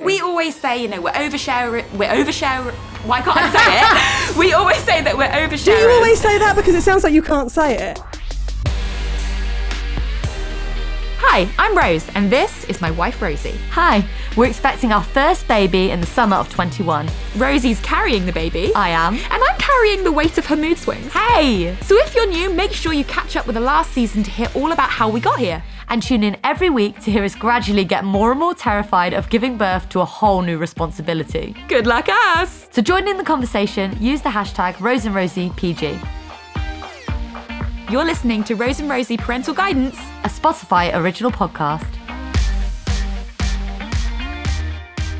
we always say, you know, we're overshare. We're overshare. Why can't I say it? we always say that we're oversharing. Do you always say that because it sounds like you can't say it? Hi, I'm Rose, and this is my wife Rosie. Hi, we're expecting our first baby in the summer of 21. Rosie's carrying the baby. I am. And I'm carrying the weight of her mood swings. Hey! So if you're new, make sure you catch up with the last season to hear all about how we got here. And tune in every week to hear us gradually get more and more terrified of giving birth to a whole new responsibility. Good luck, us! So join in the conversation, use the hashtag Rose and Rosie PG. You're listening to Rose and Rosie Parental Guidance, a Spotify original podcast.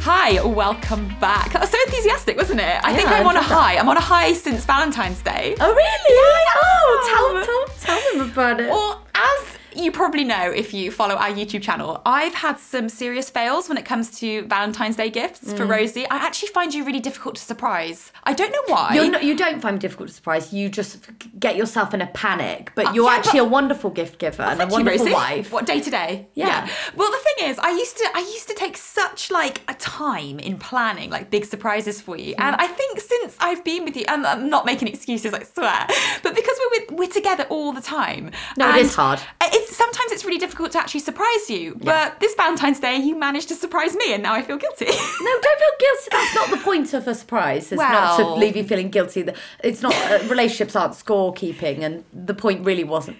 Hi, welcome back. That was so enthusiastic, wasn't it? I think I'm I on a that. high. I'm on a high since Valentine's Day. Oh, really? Yeah, I am. Oh, tell, tell, tell them about it. Well, as you probably know if you follow our YouTube channel, I've had some serious fails when it comes to Valentine's Day gifts for Rosie. I actually find you really difficult to surprise. I don't know why. You're not, you don't find me difficult to surprise. You just get yourself in a panic. But Uh, you're yeah, actually but- a wonderful gift giver and a Thank you, wonderful wife. What day to day? Yeah. Well, the thing is, I used to I used to take such like a time in planning like big surprises for you, and I think since I've been with you, and I'm not making excuses, I swear, but because we're with, we're together all the time. No, it is hard. It's sometimes it's really difficult to actually surprise you. But this Valentine's Day, you managed to surprise me, and now I feel guilty. No, don't feel guilty. That's not the point of a surprise. It's not to leave you feeling guilty. It's not uh, relationships aren't scorekeeping, and the point really wasn't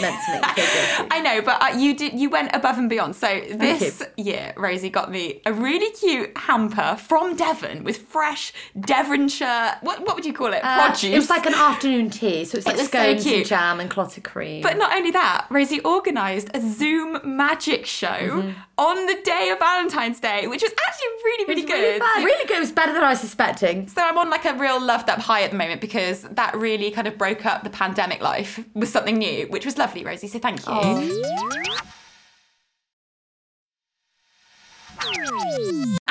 meant to make. I know, but uh, you did. You went above and beyond. So this year, Rosie got me a really cute hamper from Devon with fresh Devonshire. What what would you call it? Uh, Produce. It was like an afternoon tea, so it's like so scones cute. and jam and clotted cream. But not only that, Rosie organised a Zoom magic show Mm-hmm. on the day of Valentine's Day, which was actually really, really good. really bad. Really good. It was better than I was suspecting. So I'm on like a real loved up high at the moment because that really kind of broke up the pandemic life with something new, which was lovely, Rosie. So thank you.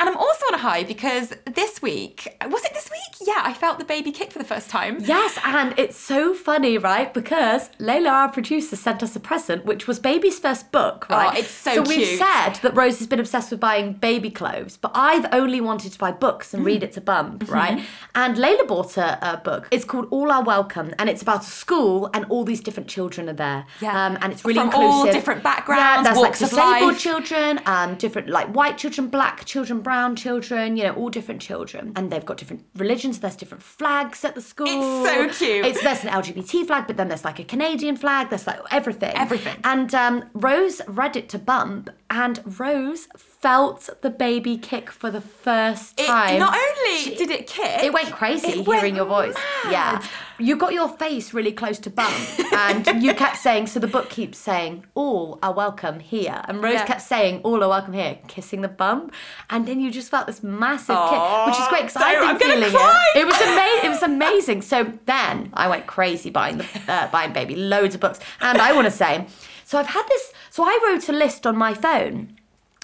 And I'm also on a high because this week, was it this week? Yeah, I felt the baby kick for the first time. Yes, and it's so funny, right? Because Leila, our producer, sent us a present, which was baby's first book, right? Oh, it's so So we've said that Rose has been obsessed with buying baby clothes, but I've only wanted to buy books and Mm. read it to Bump, Mm-hmm. right? And Leila bought a, a book. It's called All Are Welcome, and it's about a school, and all these different children are there. Yeah. Um, and it's really From inclusive. all different backgrounds, Yeah, there's like disabled life. children, um, different like white children, black children, brown children, you know, all different children. And they've got different religions, there's different flags at the school. It's so cute. It's there's an LGBT flag, but then there's like a Canadian flag, there's like everything. Everything. And um, Rose read it to Bump, and Rose felt the baby kick for the first It, time. not only did it kick, It went crazy It went hearing your voice. mad. Yeah. You got your face really close to Bump and you kept saying, so the book keeps saying, all are welcome here. And Rose Yeah. kept saying, all are welcome here, kissing the bum. And then you just felt this massive Aw, kick, which is great because I've been I'm feeling it. It was amazing. It was amazing. So then I went crazy buying the uh, buying baby loads of books. And I want to say, so I've had this, so I wrote a list on my phone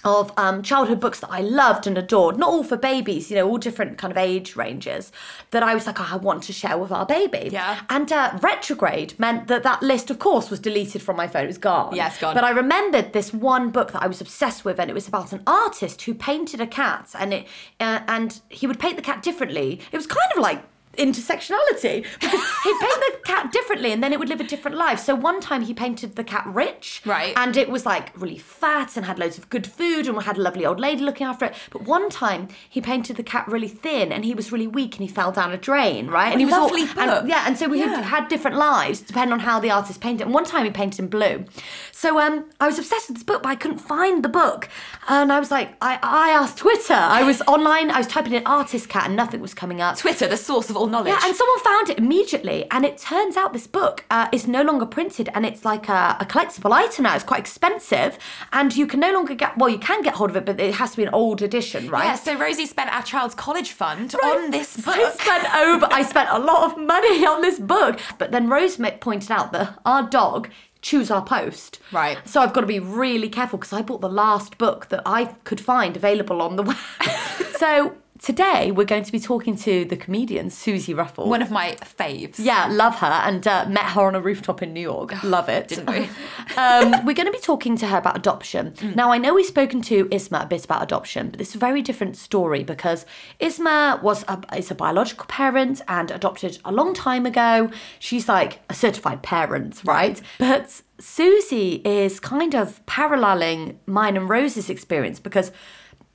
of um, childhood books that I loved and adored, not all for babies, you know, all different kind of age ranges, that I was like, oh, I want to share with our baby. Yeah. And uh, retrograde meant that that list, of course, was deleted from my phone. It was gone. It's gone. But I remembered this one book that I was obsessed with, and it was about an artist who painted a cat, and it uh, and he would paint the cat differently. It was kind of like intersectionality because he'd paint the cat differently and then it would live a different life. So one time he painted the cat rich. Right. And it was like really fat and had loads of good food and had a lovely old lady looking after it. But one time he painted the cat really thin and he was really weak and he fell down a drain, right? And he was all- lovely and- yeah, and so we had, Yeah. had different lives depending on how the artist painted. And one time he painted in blue. So um, I was obsessed with this book, but I couldn't find the book. And I was like, I, I asked Twitter. I was online, I was typing in artist cat and nothing was coming up. Twitter, the source of all knowledge. Yeah, and someone found it immediately, and it turns out this book uh, is no longer printed, and it's like a, a collectible item now. It's quite expensive, and you can no longer get. Well, you can get hold of it, but it has to be an old edition, right? yeah, so Rosie spent our child's college fund on this book. I spent over. I spent a lot of money on this book, but then Rose pointed out that our dog chews our post. Right. So I've got to be really careful because I bought the last book that I could find available on the web. so today we're going to be talking to the comedian Suzi Ruffell. One of my faves. yeah, love her and uh, met her on a rooftop in New York. Love it. Didn't we? um, we're going to be talking to her about adoption. Now, I know we've spoken to Isma a bit about adoption, but it's a very different story because Isma was a, is a biological parent and adopted a long time ago. She's like a certified parent, right? But Suzi is kind of paralleling mine and Rose's experience because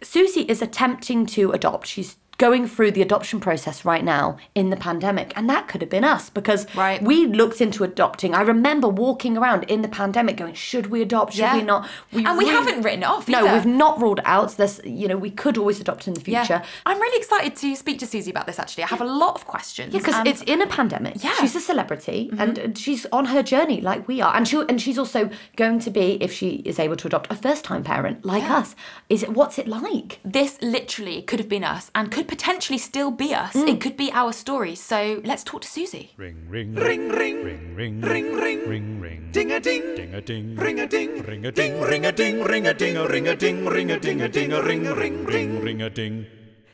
Suzi is attempting to adopt. She's going through the adoption process right now in the pandemic. And that could have been us because Right. we looked into adopting. I remember walking around in the pandemic going, should we adopt? Should Yeah. we not? And we haven't written it off No, either. we've not ruled out. There's, you know, we could always adopt in the future. I'm really excited to speak to Suzi about this actually. I have a lot of questions. Yeah, because and- it's in a pandemic. Yeah. Mm-hmm. she's a celebrity, and she's on her journey like we are, and she and she's also going to be, if she is able to adopt, a first-time parent like us. Is it what's it like? this literally could have been us and could potentially still be us. Mm. It could be our story. So let's talk to Suzi. Ring ring ring ring ring ring ring ring ring ring ding a ding ding a ding ring a ding ring a ding ring a ding ring a ding a ring a ding ring a ding a ding a ring ring ring ring a ding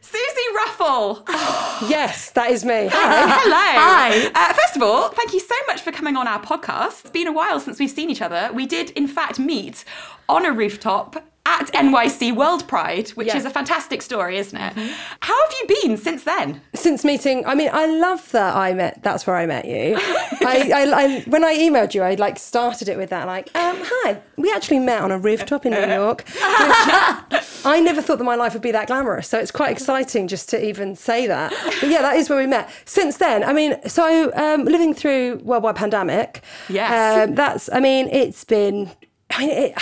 Suzi Ruffell. Yes, that is me. Hello. Hi. Uh, first of all, thank you so much for coming on our podcast. It's been a while since we've seen each other. We did, in fact, meet on a rooftop at NYC World Pride, which Yeah. is a fantastic story, isn't it? How have you been since then? Since meeting, I mean, I love that I met. That's where I met you. I, I, I, when I emailed you, I like started it with that, like, um, hi, we actually met on a rooftop in New York. I never thought that my life would be that glamorous, so it's quite exciting just to even say that. But yeah, that is where we met. Since then, I mean, so um, living through worldwide pandemic. Yes. um, that's. I mean, it's been. I mean, it,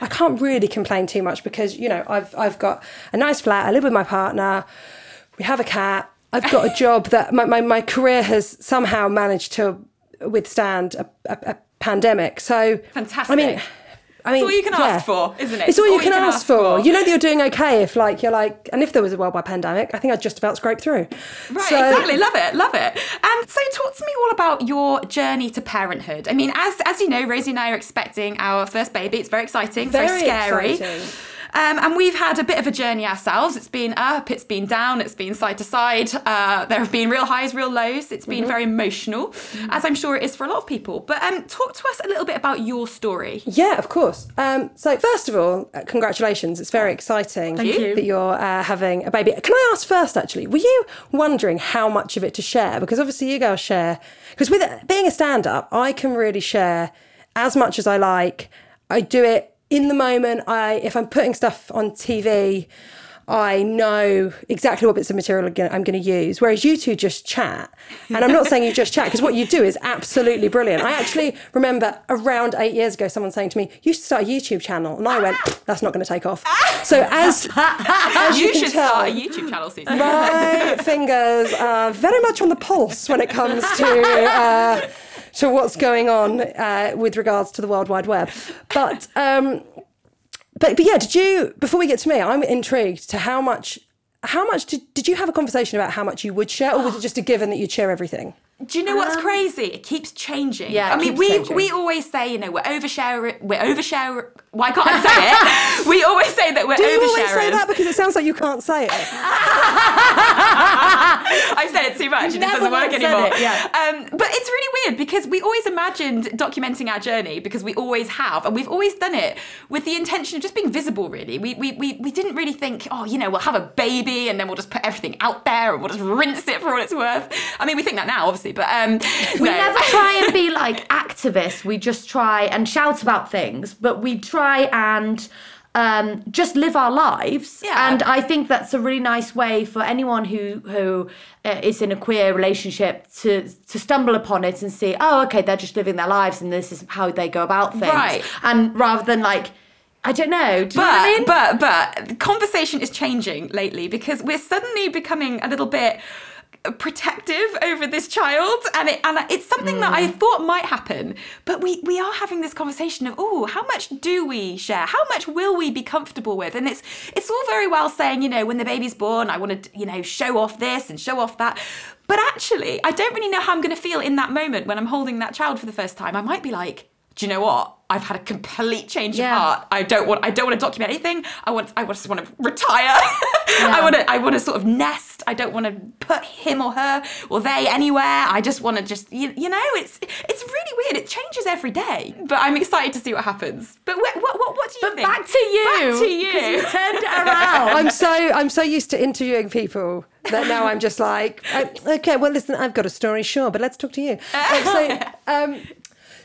I can't really complain too much because you know I've I've got a nice flat. I live with my partner. We have a cat. I've got a job that my, my, my career has somehow managed to withstand a, a, a pandemic. So Fantastic. I mean, I mean, it's all you can yeah. ask for, isn't it? It's all you can, ask, for. You know that you're doing okay if, like, you're like, and if there was a worldwide pandemic, I think I'd just about scrape through. Right, So- exactly. Love it, love it. And so, talk to me all about your journey to parenthood. I mean, as as you know, Rosie and I are expecting our first baby. It's very exciting. It's very, Very scary. exciting. Um, and we've had a bit of a journey ourselves. It's been up, it's been down, it's been side to side. Uh, there have been real highs, real lows. It's Mm-hmm. been very emotional, as I'm sure it is for a lot of people. But um, talk to us a little bit about your story. Yeah, of course. Um, so first of all, uh, congratulations! It's very exciting you. that you're uh, having a baby. Can I ask first, actually, were you wondering how much of it to share? Because obviously you girls share. Because with being a stand-up, I can really share as much as I like. I do it in the moment. I if I'm putting stuff on TV. I know exactly what bits of material I'm going to use, whereas you two just chat. And I'm not saying you just chat because what you do is absolutely brilliant. I actually remember around eight years ago someone saying to me, "You should start a YouTube channel," and I went, "That's not going to take off." So as as you, You, should tell, start a YouTube channel, my fingers are very much on the pulse when it comes to uh, to what's going on uh, with regards to the World Wide Web. But um, but but yeah, did you? Before we get to me, I'm intrigued to how much. How much did, did you have a conversation about how much you would share, or was it just a given that you'd share everything? Do you know what's crazy? It keeps changing. Yeah, it I mean, keeps we changing. we always say, you know, we're overshare. We're overshare. Why can't I say it? we always say that we're Do you always say that because it sounds like you can't say it? I've said it too much. It just doesn't work anymore. it, yeah. Um, but it's really weird because we always imagined documenting our journey because we always have, and we've always done it with the intention of just being visible. Really, we we we, we didn't really think, oh, you know, we'll have a baby and then we'll just put everything out there and we'll just rinse it for all it's worth. I mean, we think that now, obviously, but um, We no. never try and be like activists. We just try and shout about things, but we try and um, just live our lives. Yeah. And I think that's a really nice way for anyone who who uh, is in a queer relationship to to stumble upon it and see, oh, okay, they're just living their lives, and this is how they go about things. Right. And rather than like. I don't know. Do you but, know I mean? but but conversation is changing lately because we're suddenly becoming a little bit protective over this child and it and it's something that Mm. I thought might happen but we we are having this conversation of oh how much do we share? How much will we be comfortable with? And it's it's all very well saying you know when the baby's born I want to you know show off this and show off that but actually I don't really know how I'm going to feel in that moment when I'm holding that child for the first time. I might be like do you know what I've had a complete change Yeah. of heart I don't want I don't want to document anything. I want I just want to retire. I want to I want to sort of nest. I don't want to put him or her or they anywhere. I just want to just you, you know it's it's really weird. It changes every day, but I'm excited to see what happens. But what what what, what do you But think? back to you. Back to 'cause you. You turned it around. I'm so I'm so used to interviewing people that now I'm just like, I- okay, well, listen, I've got a story, sure, but let's talk to you. Uh, so, um,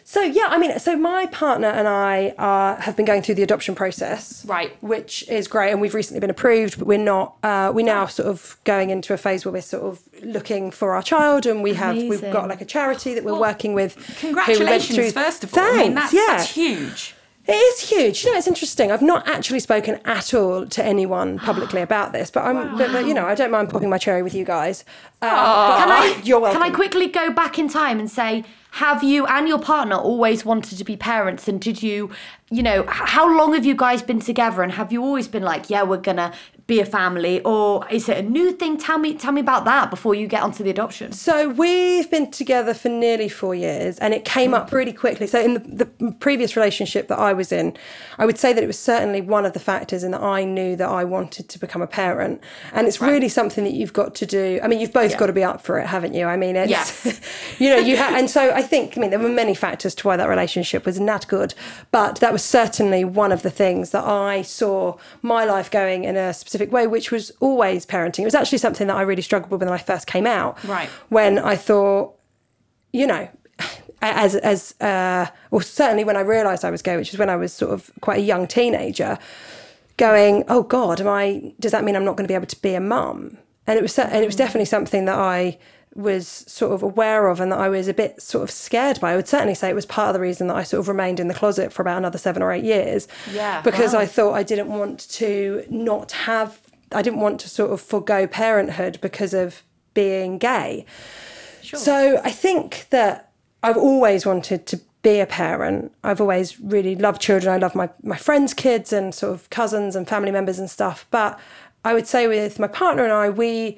so yeah, I mean, so my partner and I are, have been going through the adoption process, Right. Which is great, and we've recently been approved, but we're not. Uh, we're now sort of going into a phase where we're sort of looking for our child, and we have we've got like a charity that we're working with. who we went Congratulations, first of all. I mean, Thanks, that's, yeah. that's huge. It is huge. You know, it's interesting. I've not actually spoken at all to anyone publicly about this, but I'm, but, but, you know, I don't mind popping my cherry with you guys. Uh, but Can I, You're welcome. Can I quickly go back in time and say, have you and your partner always wanted to be parents? And did you, you know, how long have you guys been together? And have you always been like, yeah, we're gonna be a family, or is it a new thing? Tell me, tell me about that before you get onto the adoption. So we've been together for nearly four years, and it came up really quickly. So in the, the previous relationship that I was in, I would say that it was certainly one of the factors in that I knew that I wanted to become a parent, and it's really something that you've got to do. I mean, you've both got to be up for it, haven't you? I mean, it's Yes. you know, you have, and so I think, I mean, there were many factors to why that relationship was not good, but that was certainly one of the things that I saw my life going in a specific way, which was always parenting. It was actually something that I really struggled with when I first came out. Right. When I thought, you know, as as uh, or certainly when I realised I was gay, which is when I was sort of quite a young teenager, going, oh God, am I? Does that mean I'm not going to be able to be a mum? And it was and it was definitely something that I was sort of aware of and that I was a bit sort of scared by. I would certainly say it was part of the reason that I sort of remained in the closet for about another seven or eight years. Yeah, Because wow. I thought I didn't want to not have. I didn't want to sort of forego parenthood because of being gay. So I think that I've always wanted to be a parent. I've always really loved children. I love my, my friends' kids and sort of cousins and family members and stuff. But I would say with my partner and I, we,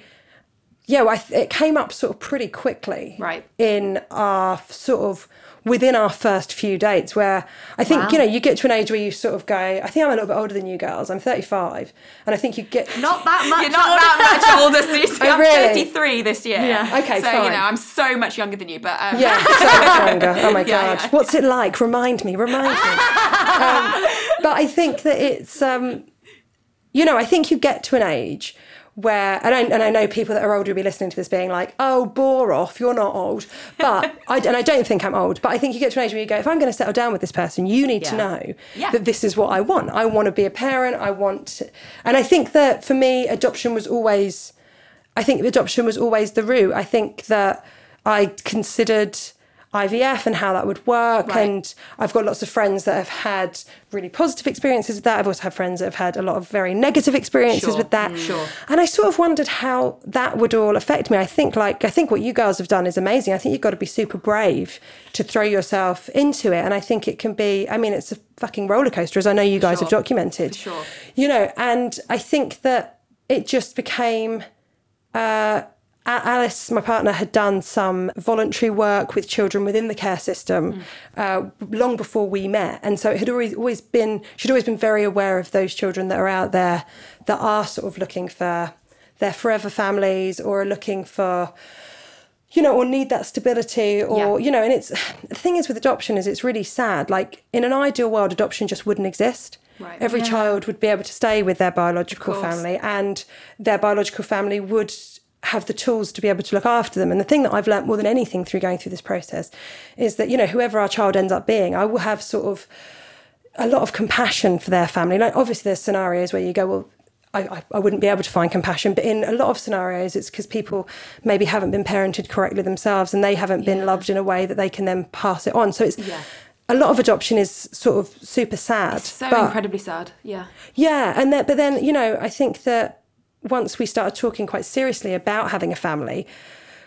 yeah, I, it came up sort of pretty quickly. Right. In our sort of, within our first few dates, where I think, Wow. you know, you get to an age where you sort of go, I think I'm a little bit older than you girls. I'm 35. And I think you get. Not that much. You're not that much older, Suzi. Oh, I'm really? 33 this year. Yeah. Okay, so, you fine. know, I'm so much younger than you, but um, Yeah, so much younger. Oh my Yeah, god, yeah. what's it like? Remind me, remind me. um, but I think that it's, um, you know, I think you get to an age where, and I, and I know people that are older will be listening to this being like, "Oh, bore off, you're not old." But I, and I don't think I'm old, but I think you get to an age where you go, if I'm going to settle down with this person, you need to know Yeah. that this is what I want. I want to be a parent. I want, to, and I think that for me, adoption was always. I think adoption was always the route. I think that I considered IVF and how that would work. Right. And I've got lots of friends that have had really positive experiences with that. I've also had friends that have had a lot of very negative experiences Sure, with that. mm, sure. And I sort of wondered how that would all affect me. I think like I think what you girls have done is amazing. I think you've got to be super brave to throw yourself into it. And I think it can be I mean it's a fucking roller coaster as I know you guys have documented. For sure. You know, and I think that it just became uh, Alice, my partner, had done some voluntary work with children within the care system uh, long before we met, and so it had always always been she'd always been very aware of those children that are out there that are sort of looking for their forever families or are looking for you know, or need that stability, or Yeah. you know, and it's the thing is with adoption is it's really sad. Like in an ideal world, adoption just wouldn't exist. Right. Every Yeah. child would be able to stay with their biological family, and their biological family would have the tools to be able to look after them. And the thing that I've learnt more than anything through going through this process is that you know, whoever our child ends up being, I will have sort of a lot of compassion for their family. Like obviously, there's scenarios where you go, well, I, I, wouldn't be able to find compassion, but in a lot of scenarios, it's because people maybe haven't been parented correctly themselves, and they haven't been loved in a way that they can then pass it on. So it's Yeah. a lot of adoption is sort of super sad. So but- incredibly sad. Yeah. yeah, and that, but then you know, I think that once we started talking quite seriously about having a family,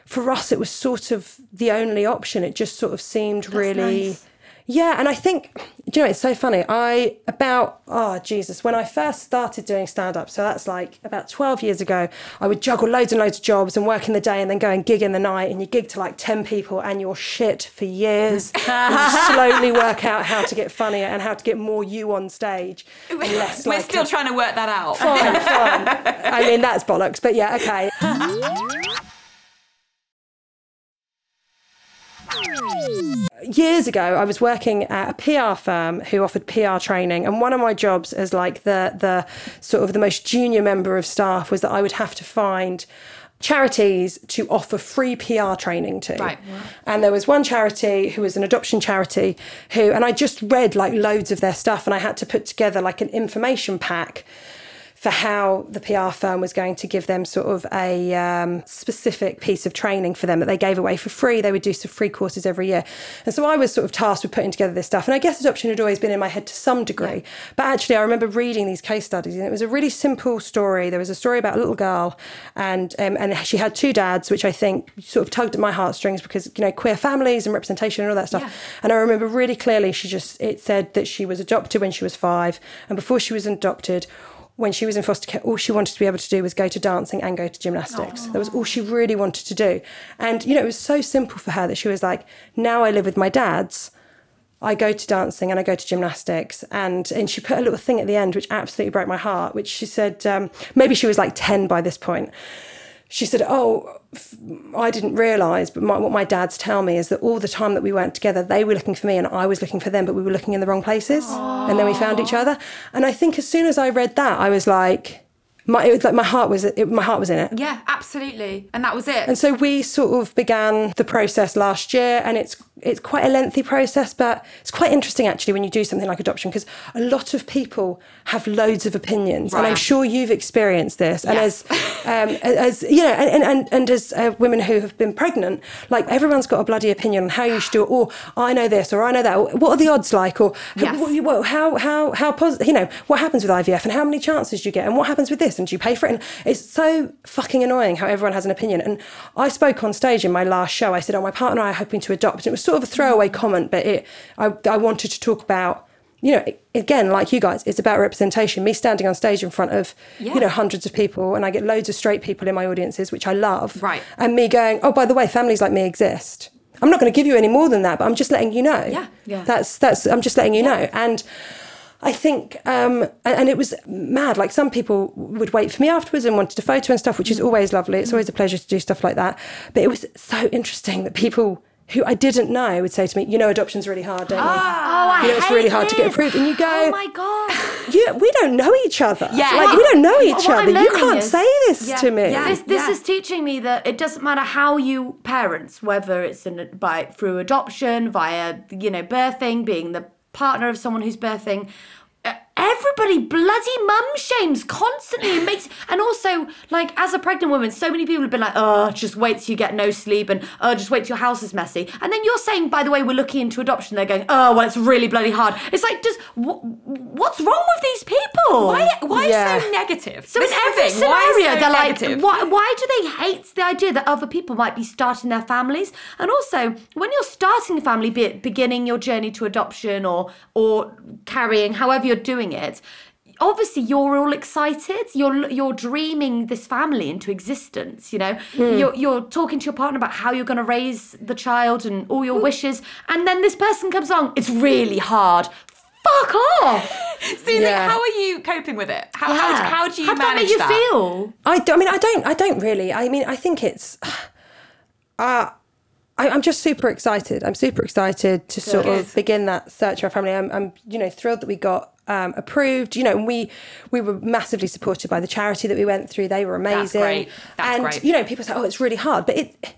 for us it was sort of the only option. It just sort of seemed really, nice. Yeah, and I think do you know it's so funny. I about oh Jesus, when I first started doing stand up, so that's like about twelve years ago. I would juggle loads and loads of jobs and work in the day, and then go and gig in the night, and you gig to like ten people, and you're shit for years. and you slowly work out how to get funnier and how to get more you on stage. and less We're like still trying to work that out. fine, fine. I mean that's bollocks, but yeah, okay. years ago i was working at a pr firm who offered pr training and one of my jobs as like the the sort of the most junior member of staff was that i would have to find charities to offer free pr training to Right. and there was one charity who was an adoption charity who and i just read like loads of their stuff and i had to put together like an information pack for how the PR firm was going to give them sort of a um, specific piece of training for them that they gave away for free. They would do some free courses every year. And so I was sort of tasked with putting together this stuff. And I guess adoption had always been in my head to some degree. But actually, I remember reading these case studies, and it was a really simple story. There was a story about a little girl, and um, and she had two dads, which I think sort of tugged at my heartstrings because you know queer families and representation and all that stuff. Yeah. And I remember really clearly, she just it said that she was adopted when she was five, and before she was adopted when she was in foster care, all she wanted to be able to do was go to dancing and go to gymnastics. That was all she really wanted to do. And, you know, it was so simple for her that she was like, now I live with my dads. I go to dancing and I go to gymnastics. And, and she put a little thing at the end, which absolutely broke my heart, which she said, um, maybe she was like 10 by this point. She said, Oh, f- I didn't realise, but my, what my dads tell me is that all the time that we weren't together, they were looking for me and I was looking for them, but we were looking in the wrong places. And then we found each other. And I think as soon as I read that, I was like, my, it was like my heart was it, my heart was in it. Yeah, absolutely. And that was it. And so we sort of began the process last year, and it's it's quite a lengthy process, but it's quite interesting actually when you do something like adoption because a lot of people have loads of opinions, and I'm sure you've experienced this. And Yes. as um, as you know, and and, and as uh, women who have been pregnant, like everyone's got a bloody opinion on how you should do it, or I know this, or I know that. Or, what are the odds like, or Yes. what- how how how positive, you know, what happens with IVF, and how many chances do you get, and what happens with this, and do you pay for it? And it's so fucking annoying how everyone has an opinion. And I spoke on stage in my last show. I said, "Oh, my partner and I are hoping to adopt." And it was sort of a throwaway comment, but it I I wanted to talk about. You know, again, like you guys, it's about representation. Me standing on stage in front of, Yeah. you know, hundreds of people, and I get loads of straight people in my audiences, which I love. Right. And me going, oh, by the way, families like me exist. I'm not going to give you any more than that, but I'm just letting you know. Yeah. Yeah. That's that's. I'm just letting you know. And I think, um, and and it was mad. Like some people would wait for me afterwards and wanted a photo and stuff, which is always lovely. It's always a pleasure to do stuff like that. But it was so interesting that people who I didn't know would say to me, "You know, adoption's really hard, don't you?" Oh, I You know, it's hate really hard to get this. approved. And you go- Oh my god. You, we don't know each other. Yeah. like we don't know each What I'm other. You can't is- say this Yeah, to me. yeah. This, this Yeah. is teaching me that it doesn't matter how you parents, whether it's in by through adoption, via you know birthing, being the partner of someone who's birthing. Everybody bloody mum shames constantly and makes and also like as a pregnant woman, so many people have been like, oh, just wait till you get no sleep and oh, just wait till your house is messy. And then you're saying, by the way, we're looking into adoption. They're going, oh, well, it's really bloody hard. It's like, just wh- what's wrong with these people? why why Yeah. so negative? So This in is the every thing, why scenario, so they're negative? like, why, why do they hate the idea that other people might be starting their families? And also, when you're starting a family, be it beginning your journey to adoption or or carrying, however you're doing it, obviously you're all excited. You're you're dreaming this family into existence. You know, you're you're talking to your partner about how you're going to raise the child and all your wishes, and then this person comes along. It's really hard. Fuck off. Suzi, Yeah. how are you coping with it? How, how, do, Yeah. how do you How does that manage make you feel? I, do- I mean, I don't, I don't really. I mean, I think it's. Uh, I, I'm just super excited. I'm super excited to sort Good. of begin that search for our family. I'm, I'm you know, thrilled that we got um, approved. You know, and we we were massively supported by the charity that we went through. They were amazing. great. That's and great. you know, people say, "Oh, it's really hard," but it.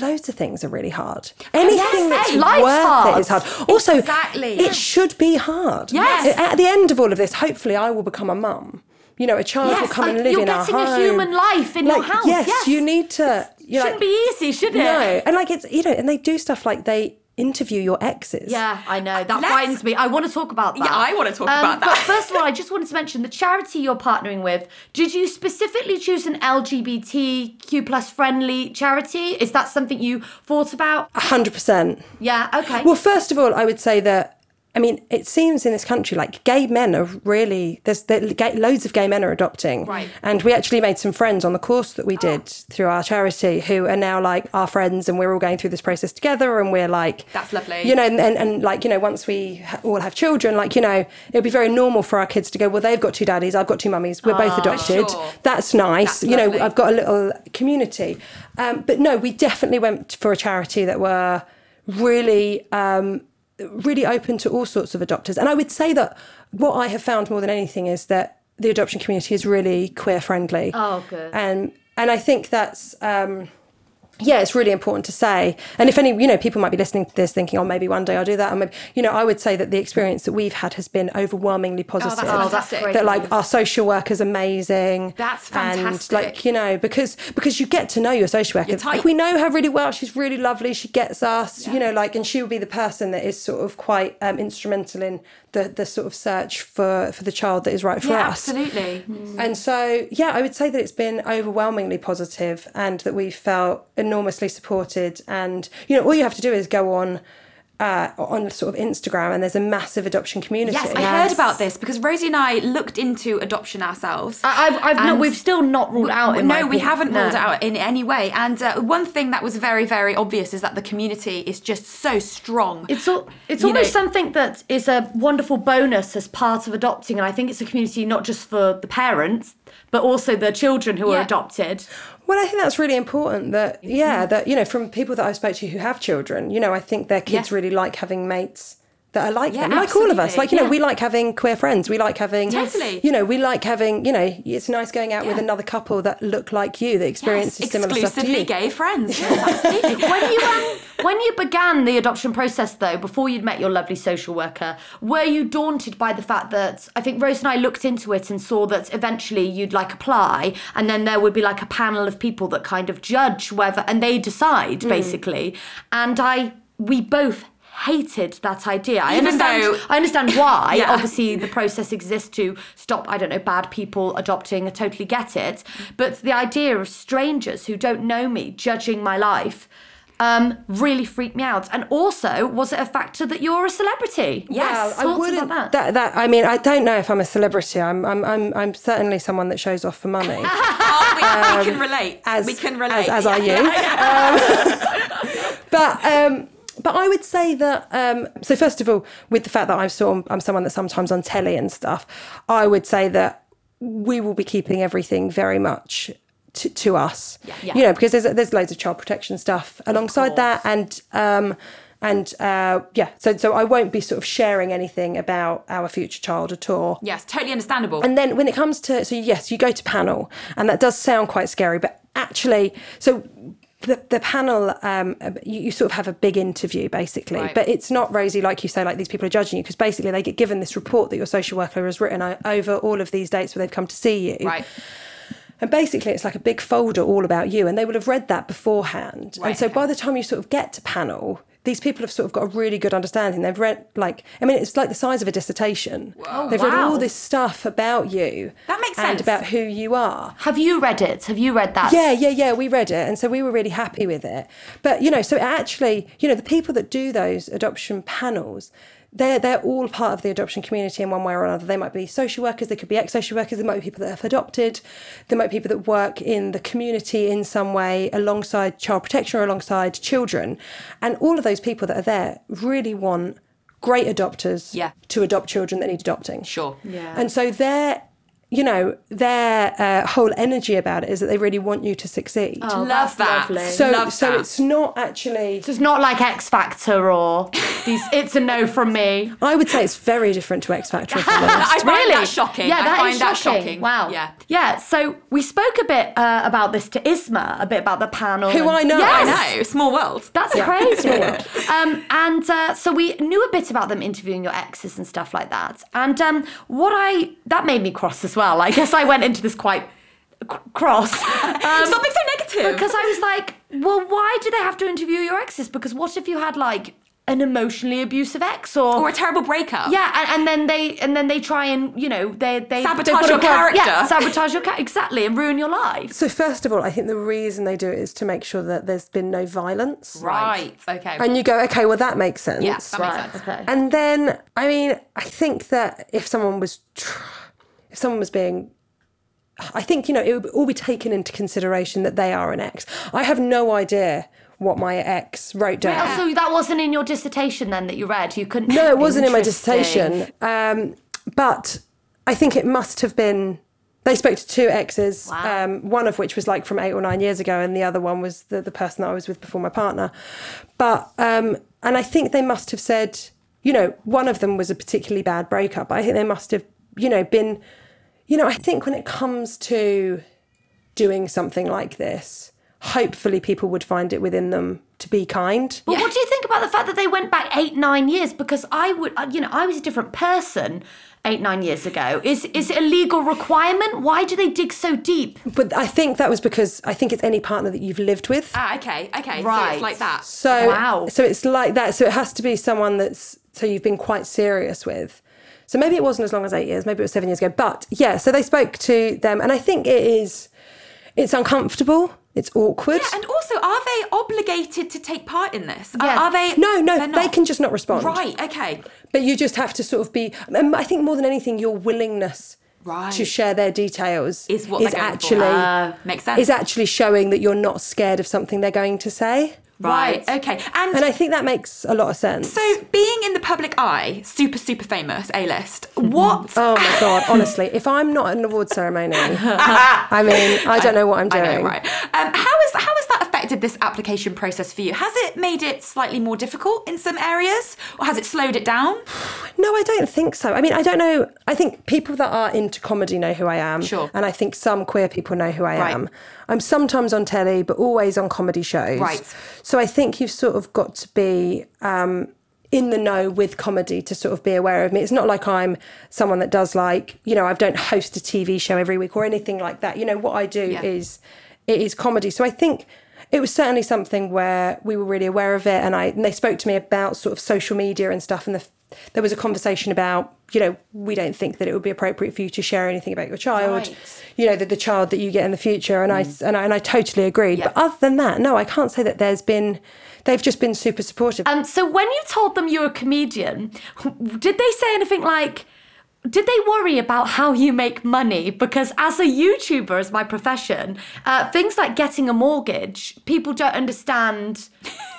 Loads of things are really hard. Anything yes, that's life's worth hard. it is hard. Also, Exactly. it should be hard. Yes. At the end of all of this, hopefully, I will become a mum. You know, a child will Yes, come and like live you're in our getting a home. human life in your house, Yes, yes. you need to. You Shouldn't be easy, should it? no, and like it's you know, and they do stuff like they interview your exes. Yeah, I know. That let's- frightens me. I want to talk about that. Yeah, I wanna talk Um, about that. But first of all, I just wanted to mention the charity you're partnering with. Did you specifically choose an LGBTQ plus friendly charity? Is that something you thought about? hundred percent. Yeah. Okay. Well, first of all, I would say that I mean it seems in this country like gay men are really there's there, gay, loads of gay men are adopting, Right. And we actually made some friends on the course that we did through our charity who are now like our friends, and we're all going through this process together, and we're like That's lovely. you know, and, and, and like you know, once we ha- all have children, like you know, it'd be very normal for our kids to go, well, they've got two daddies, I've got two mummies, we're both adopted. sure. That's nice. That's you know. I've got a little community. Um, but no, we definitely went for a charity that were really, um, really open to all sorts of adopters. And I would say that what I have found more than anything is that the adoption community is really queer friendly. Oh, good. And and I think that's. Um, yeah, it's really important to say. And if any, you know, people might be listening to this thinking, oh, maybe one day I'll do that. And maybe, you know, I would say that the experience that we've had has been overwhelmingly positive. that's Oh, that's great. that like our social worker's amazing. That's And fantastic. like, you know, because because you get to know your social worker. Like, we know her really well. She's really lovely. She gets us, you know, like, and she will be the person that is sort of quite um, instrumental in the the sort of search for for the child that is right for yeah, us. absolutely. And so, yeah, I would say that it's been overwhelmingly positive and that we felt enormously supported. And, you know, all you have to do is go on. Uh, on sort of Instagram, and there's a massive adoption community. Yes, I heard about this because Rosie and I looked into adoption ourselves. I- I've, I've not, we've still not ruled out. In no, my we opinion. haven't ruled No. it out in any way. And uh, one thing that was very, very obvious is that the community is just so strong. It's all, it's You almost know- something that is a wonderful bonus as part of adopting, and I think it's a community not just for the parents, but also the children who are adopted. Well, I think that's really important that, yeah, that, you know, from people that I've spoke to who have children, you know, I think their kids Yeah. really like having mates that are like Yeah, them. Like all of us. Like, you know, we like having queer friends. We like having, Totally. you know, we like having, you know, it's nice going out with another couple that look like you, that Yes, similar stuff to exclusively gay friends. When you um, when you began the adoption process though before you'd met your lovely social worker were you daunted by the fact that i think rose and i looked into it and saw that eventually you'd like apply and then there would be like a panel of people that kind of judge whether and they decide Hmm. basically and i we both hated that idea i Even understand though- i understand why Yeah. obviously the process exists to stop i don't know bad people adopting i totally get it but the idea of strangers who don't know me judging my life um, really freaked me out. And also, was it a factor that you're a celebrity? Yes. Well, I wouldn't. about That. that I mean, I don't know if I'm a celebrity. I'm I'm I'm, I'm certainly someone that shows off for money. Oh, we, we can relate. as we can relate. as, as are you. Um, but um, but I would say that um, so first of all, with the fact that I'm sort of, I'm someone that's sometimes on telly and stuff, I would say that we will be keeping everything very much. To, to us, Yeah. you know, because there's there's loads of child protection stuff alongside that, and um, and uh, yeah, so so I won't be sort of sharing anything about our future child at all. Yes, totally understandable. And then when it comes to so yes, you go to panel, and that does sound quite scary, but actually, so the the panel, um, you, you sort of have a big interview basically, Right. but it's not rosy like you say, like these people are judging you because basically they get given this report that your social worker has written over all of these dates where they've come to see you, right. and basically, it's like a big folder all about you, and they will have read that beforehand. Right, and so okay. by the time you sort of get to panel, these people have sort of got a really good understanding. They've read, like, I mean, it's like the size of a dissertation. They've read all this stuff about you. That makes And sense. about who you are. Have you read it? Have you read that? Yeah, yeah, yeah. We read it, and so we were really happy with it. But you know, so actually, you know, the people that do those adoption panels, they're they're all part of the adoption community in one way or another. They might be social workers, they could be ex-social workers, there might be people that have adopted, there might be people that work in the community in some way alongside child protection or alongside children, and all of those people that are there really want great adopters Yeah. to adopt children that need adopting. Sure. Yeah. And so their, you know, their uh, whole energy about it is that they really want you to succeed. Oh, Love that. lovely. so love so that. it's not actually. So it's not like X Factor or these. It's a no from me. I would say it's very different to X Factor. If I'm honest. I find that shocking. Yeah, I that find is that shocking. shocking. Wow. Yeah. Yeah. So we spoke a bit uh, about this to Isma, a bit about the panel. Who and- I know. Yes. I know. Small world. That's Yeah. crazy. um, and uh, so we knew a bit about them interviewing your exes and stuff like that. And um, what I that made me cross as well. I guess I went into this quite c- cross. Um, Stop being so negative. because I was like, well, why do they have to interview your exes? Because what if you had like an emotionally abusive ex or Or a terrible breakup. yeah, and, and then they and then they try and you know they they Sabotage your a grudge- Yeah, character. sabotage your character exactly and ruin your life. So first of all, I think the reason they do it is to make sure that there's been no violence. Right. Okay. And you go, okay, well that makes sense. yeah, that makes sense. Okay. And then, I mean, I think that if someone was, tr- if someone was being, I think you know it would all be taken into consideration that they are an ex. I have no idea what my ex wrote down. Oh, so that wasn't in your dissertation then that you read. You couldn't. No, it wasn't in my dissertation. Um, but I think it must have been. They spoke to two exes, Wow. um, one of which was like from eight or nine years ago, and the other one was the, the person that I was with before my partner. But um, and I think they must have said, you know, one of them was a particularly bad breakup. But I think they must have, you know, been, you know, I think when it comes to doing something like this, hopefully people would find it within them to be kind. But what do you think about the fact that they went back eight, nine years? Because I would, uh, you know, I was a different person eight, nine years ago. Is is it a legal requirement? Why do they dig so deep? But I think that was because I think it's any partner that you've lived with. Ah, okay. Okay. So Right. it's like that. So Wow. so it's like that. So it has to be someone that's so you've been quite serious with. So maybe it wasn't as long as eight years, maybe it was seven years ago. But yeah, so they spoke to them and I think it is it's uncomfortable, it's awkward. Yeah, And also, are they obligated to take part in this? Are- Yeah. Are, they? no, no, they can just not respond. Right. Okay. But you just have to sort of be um, I think more than anything, your willingness Right. to share their details Is what is they're going for. actually Uh, makes sense. is actually showing that you're not scared of something they're going to say. Right. Okay. And, And I think that makes a lot of sense. so, being in the public eye, super super famous, A list. What? Oh my god! Honestly, if I'm not at an award ceremony, I mean, I don't know what I'm doing. I know, right? Um, how is how affected this application process for you? Has it made it slightly more difficult in some areas, or has it slowed it down? No, I don't think so. I mean, I don't know. I think people that are into comedy know who I am. Sure. And I think some queer people know who I Right. am. I'm sometimes on telly, but always on comedy shows. Right. So I think you've sort of got to be um, in the know with comedy to sort of be aware of me. It's not like I'm someone that does like, you know, I don't host a TV show every week or anything like that. You know, what I do Yeah. is it is comedy. So I think it was certainly something where we were really aware of it, and I and they spoke to me about sort of social media and stuff, and the, there was a conversation about you know we don't think that it would be appropriate for you to share anything about your child, Right. you know the, the child that you get in the future, and I and I and I totally agreed. But other than that, no, I can't say that there's been they've just been super supportive. Um, so when you told them you were a comedian, did they say anything like? Did they worry about how you make money? Because as a YouTuber, as my profession, uh, things like getting a mortgage, people don't understand.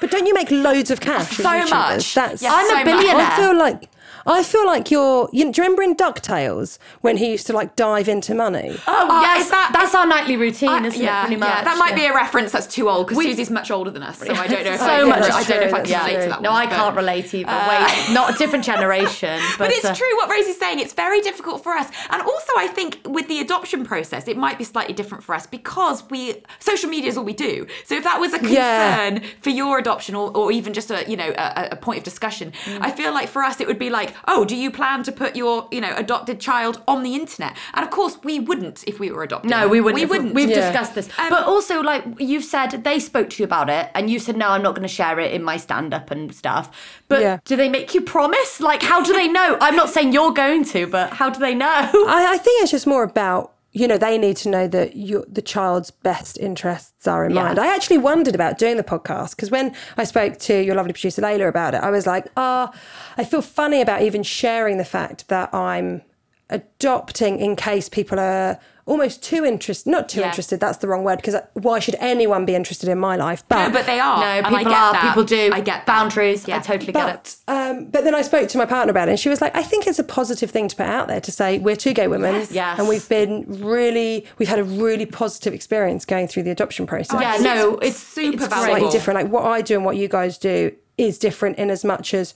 But don't you make loads of cash? as So much. That's Yes, I'm so a much. billionaire. I feel like I feel like you're. You, do you remember in Ducktales when he used to like dive into money? Oh, Uh, yes, that- that's our nightly routine, isn't yeah, it? Pretty yeah. much. That might yeah. be a reference that's too old because Suzi's much older than us, so I don't know if So I, much. I don't know if I That's can true. relate to that No, one. I but- can't relate either. Wait, not a different generation. But, But it's uh, true what Rosie's saying. It's very difficult for us. And also, I think with the adoption process, it might be slightly different for us because we social media is all we do. So if that was a Yeah. concern for your adoption or, or even just a you know a, a point of discussion, Mm. I feel like for us it would be like, oh, do you plan to put your you know adopted child on the internet? And of course, we wouldn't if we were adopted. No, we wouldn't. We wouldn't. We've Yeah. discussed this. Um, but also, like, you've said they spoke to you about it and you said, no, I'm not going to share it in my stand up and stuff. But Yeah. do they make you promise? Like, how do they know? I'm not saying you're going to, but how do they know? I, I think it's just more about you know they need to know that your the child's best interests are in Yeah. mind. I actually wondered about doing the podcast because when I spoke to your lovely producer Leila about it, I was like, ah, I feel funny about even sharing the fact that I'm adopting in case people are almost too interested not too Yeah. interested that's the wrong word because why should anyone be interested in my life but no, but they are. No, people are. that. People do. I get that. boundaries. I Yeah. totally get it. but um, but then I spoke to my partner about it, and she was like, "I think it's a positive thing to put out there to say we're two gay women, Yes. Yes. and we've been really, we've had a really positive experience going through the adoption process. Yeah, It's no, it's super it's valuable. slightly different. Like what I do and what you guys do is different in as much as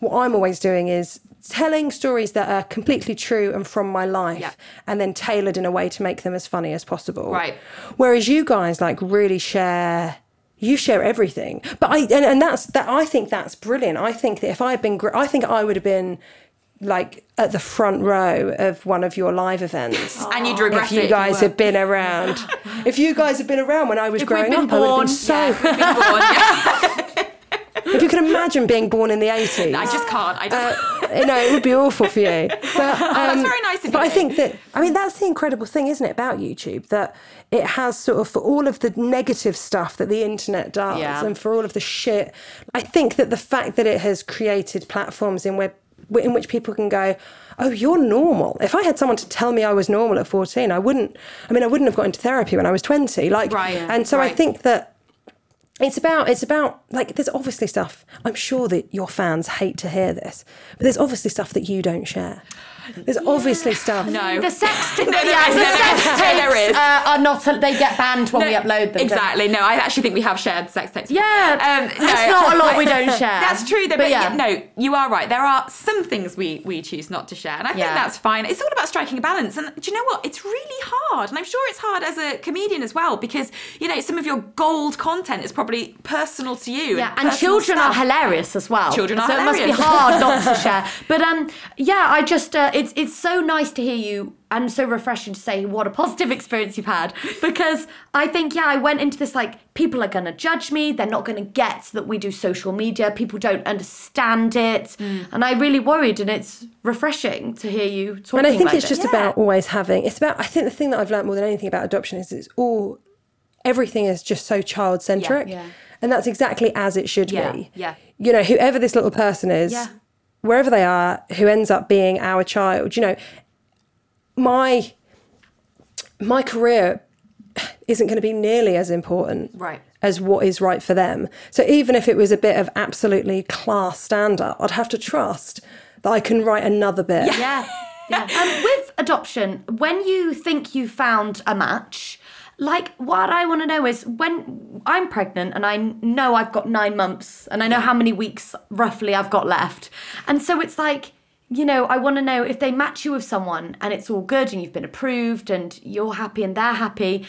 what I'm always doing is telling stories that are completely true and from my life Yeah. and then tailored in a way to make them as funny as possible. Right. Whereas you guys like really share you share everything. But I and, and that's that I think that's brilliant. I think that if I had been I think I would have been like at the front row of one of your live events. And you'd regret If you guys had been around, if you guys had been around when I was If growing up, I would have been so Yeah, been born, yeah. if you could imagine being born in the 80s. I just can't. I just. uh, you know, it would be awful for you. But, um, that's very nice of But. I think that, I mean, that's the incredible thing, isn't it, about YouTube? That it has sort of, for all of the negative stuff that the internet does Yeah. and for all of the shit, I think that the fact that it has created platforms in where in which people can go, oh, you're normal. If I had someone to tell me I was normal at 14, I wouldn't, I mean, I wouldn't have got into therapy when I was 20. Like, Right, and so I think that it's about it's about like there's obviously stuff i'm sure that your fans hate to hear this but there's obviously stuff that you don't share there's obviously stuff No. The sex, No, there yeah, is, the no, sex tapes there is. Uh, are not. They get banned when we upload them. Exactly. No, I actually think we have shared sex tapes. Yeah, Um, that's not a lot we don't share. That's true, though. But But, yeah. yeah. no, you are right. There are some things we we choose not to share, and I think Yeah. that's fine. It's all about striking a balance. And do you know what? It's really hard, and I'm sure it's hard as a comedian as well because you know some of your gold content is probably personal to you. Yeah, and personal children are hilarious as well. Children are so it must be hard not to share. But um, yeah, I just uh, it's it's so nice to hear you and so refreshing to say what a positive experience you've had because I think yeah, I went into this like people are going to judge me. They're not going to get that we do social media. People don't understand it, Mm. and I really worried. And it's refreshing to hear you talking. About that. And i think it's this. just about always having it's about i think the thing that i've learned more than anything about adoption is it's all everything is just so child centric Yeah, yeah. and that's exactly as it should Yeah, be yeah. you know whoever this little person is Yeah. Wherever they are who ends up being our child you know my my career isn't going to be nearly as important Right. as what is right for them. So even if it was a bit of absolutely class stand up, I'd have to trust that I can write another bit. Yeah. Yeah. um, with adoption, when you think you found a match, like what I want to know is when I'm pregnant and I know I've got nine months and I know how many weeks roughly I've got left. And so it's like, you know, I want to know if they match you with someone and it's all good and you've been approved and you're happy and they're happy.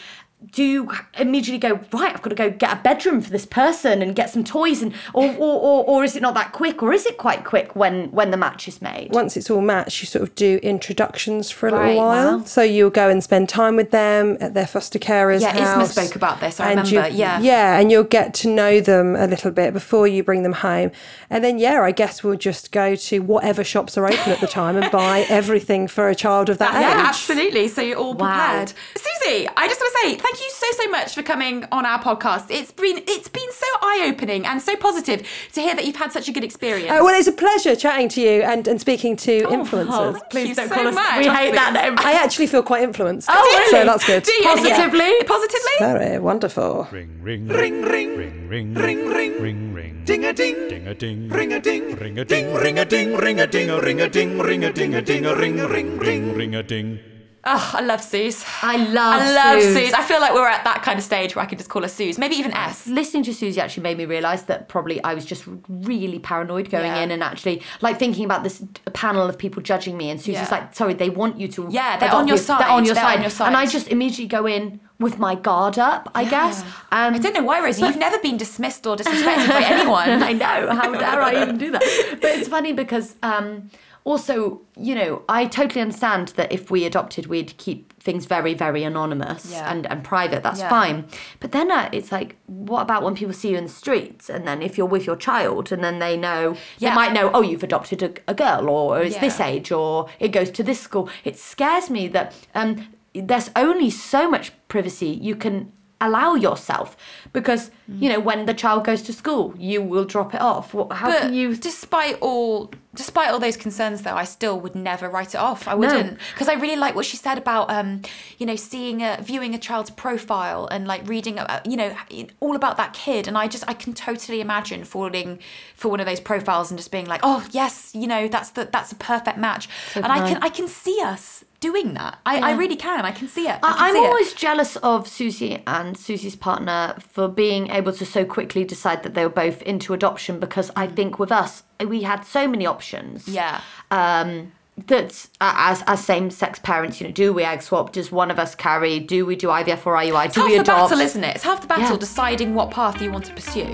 Do you immediately go right? I've got to go get a bedroom for this person and get some toys, and or or, or, or is it not that quick, or is it quite quick when when the match is made? Once it's all matched, you sort of do introductions for a Right, little while. wow. So you'll go and spend time with them at their foster carer's Yeah, Isma spoke about this, I remember, you- yeah. Yeah, and you'll get to know them a little bit before you bring them home. And then, yeah, I guess we'll just go to whatever shops are open at the time and buy everything for a child of that Yeah, age. Yeah absolutely. So you're all Wow. prepared. Suzi, I just want to say thank you so so much for coming on our podcast. It's been it's been so eye opening and so positive to hear that you've had such a good experience. Uh, well, it's a pleasure chatting to you and, and speaking to influencers. thank Please you don't so call us. much. We hate that name. I actually feel quite influenced. Do you? So that's good. Do you? Positively? Yeah. Positively? Very wonderful. Ring ring ring ring ring ring ring ring ring ring ding a ding ding a ding ring a ding ring a ding ring a ding ring a ding ring a ding ring a ding a ding ring ring ring ring a ding. Oh, I love Suze. I love I love Suze. Suze. I feel like we're at that kind of stage where I could just call her Suze, maybe even S. Listening to Suzi actually made me realise that probably I was just really paranoid going Yeah. in and actually like thinking about this panel of people judging me and Suzi's Yeah. like, sorry, they want you to Yeah, they're on your you. side. They're on your, They're side. on your side. And I just immediately go in with my guard up, I guess. Um, I don't know why, Rosie. You've never been dismissed or disrespected by anyone. I know. How dare I even do that? But it's funny because um, also, you know, I totally understand that if we adopted, we'd keep things very, very anonymous Yeah. and, and private. That's Yeah. fine. But then uh, it's like, what about when people see you in the streets? And then if you're with your child and then they know, Yeah. they might know, oh, you've adopted a, a girl or it's this age or it goes to this school. It scares me that um, there's only so much privacy you can allow yourself because you know when the child goes to school you will drop it off how But can you despite all despite all those concerns though i still would never write it off. I wouldn't because i really like what she said about um you know seeing a viewing a child's profile and like reading about you know all about that kid. And i just i can totally imagine falling for one of those profiles and just being like oh yes you know that's the that's a perfect match. And i can i can see us doing that i, I really can i can see it I I'm see it. always jealous of Suzi and Suzi's partner for being able to so quickly decide that they were both into adoption because I think with us we had so many options. Yeah. Um, that uh, as as same sex parents, you know, do we egg swap? Does one of us carry? Do we do IVF or IUI? It's Do half we the adopt? battle, isn't it? It's half the battle Yeah. deciding what path you want to pursue.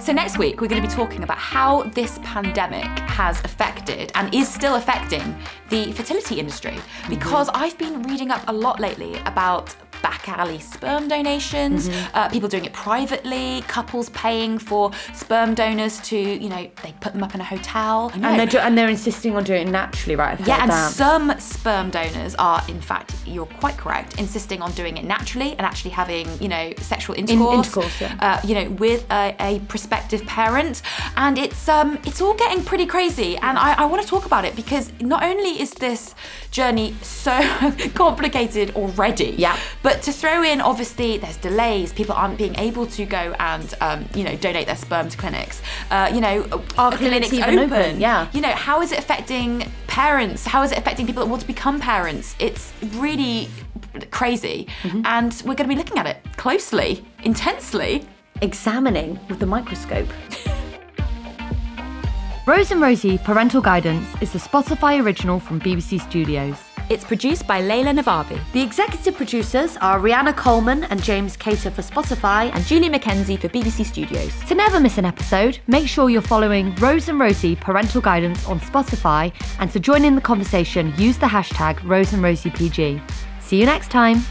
So, next week, we're going to be talking about how this pandemic has affected and is still affecting the fertility industry. Mm-hmm. Because I've been reading up a lot lately about back alley sperm donations, Mm-hmm. uh, people doing it privately, couples paying for sperm donors to, you know, they put them up in a hotel. And they're, do- and they're insisting on doing it naturally, right? Yeah, and that. some sperm donors are, in fact, you're quite correct, insisting on doing it naturally and actually having, you know, sexual intercourse, intercourse, yeah. uh, you know, with a, a prospective parent, and it's um, it's all getting pretty crazy. And I, I want to talk about it because not only is this journey so complicated already, Yeah. but to throw in, obviously, there's delays. People aren't being able to go and, um, you know, donate their sperm to clinics. Uh, you know, Are clinics even open? Yeah. you know, how is it affecting parents? How is it affecting people that want to become parents? It's really crazy. Mm-hmm. And we're going to be looking at it closely, intensely. examining with the microscope. Rose and Rosie Parental Guidance is the Spotify original from BBC Studios. It's produced by Leila Navabi The executive producers are Rhyanna Coleman and James Cator for Spotify. and Julie McKenzie for BBC Studios. To never miss an episode, make sure you're following Rose and Rosie Parental Guidance on Spotify. And to join in the conversation, use the hashtag Rose and Rosie PG. See you next time.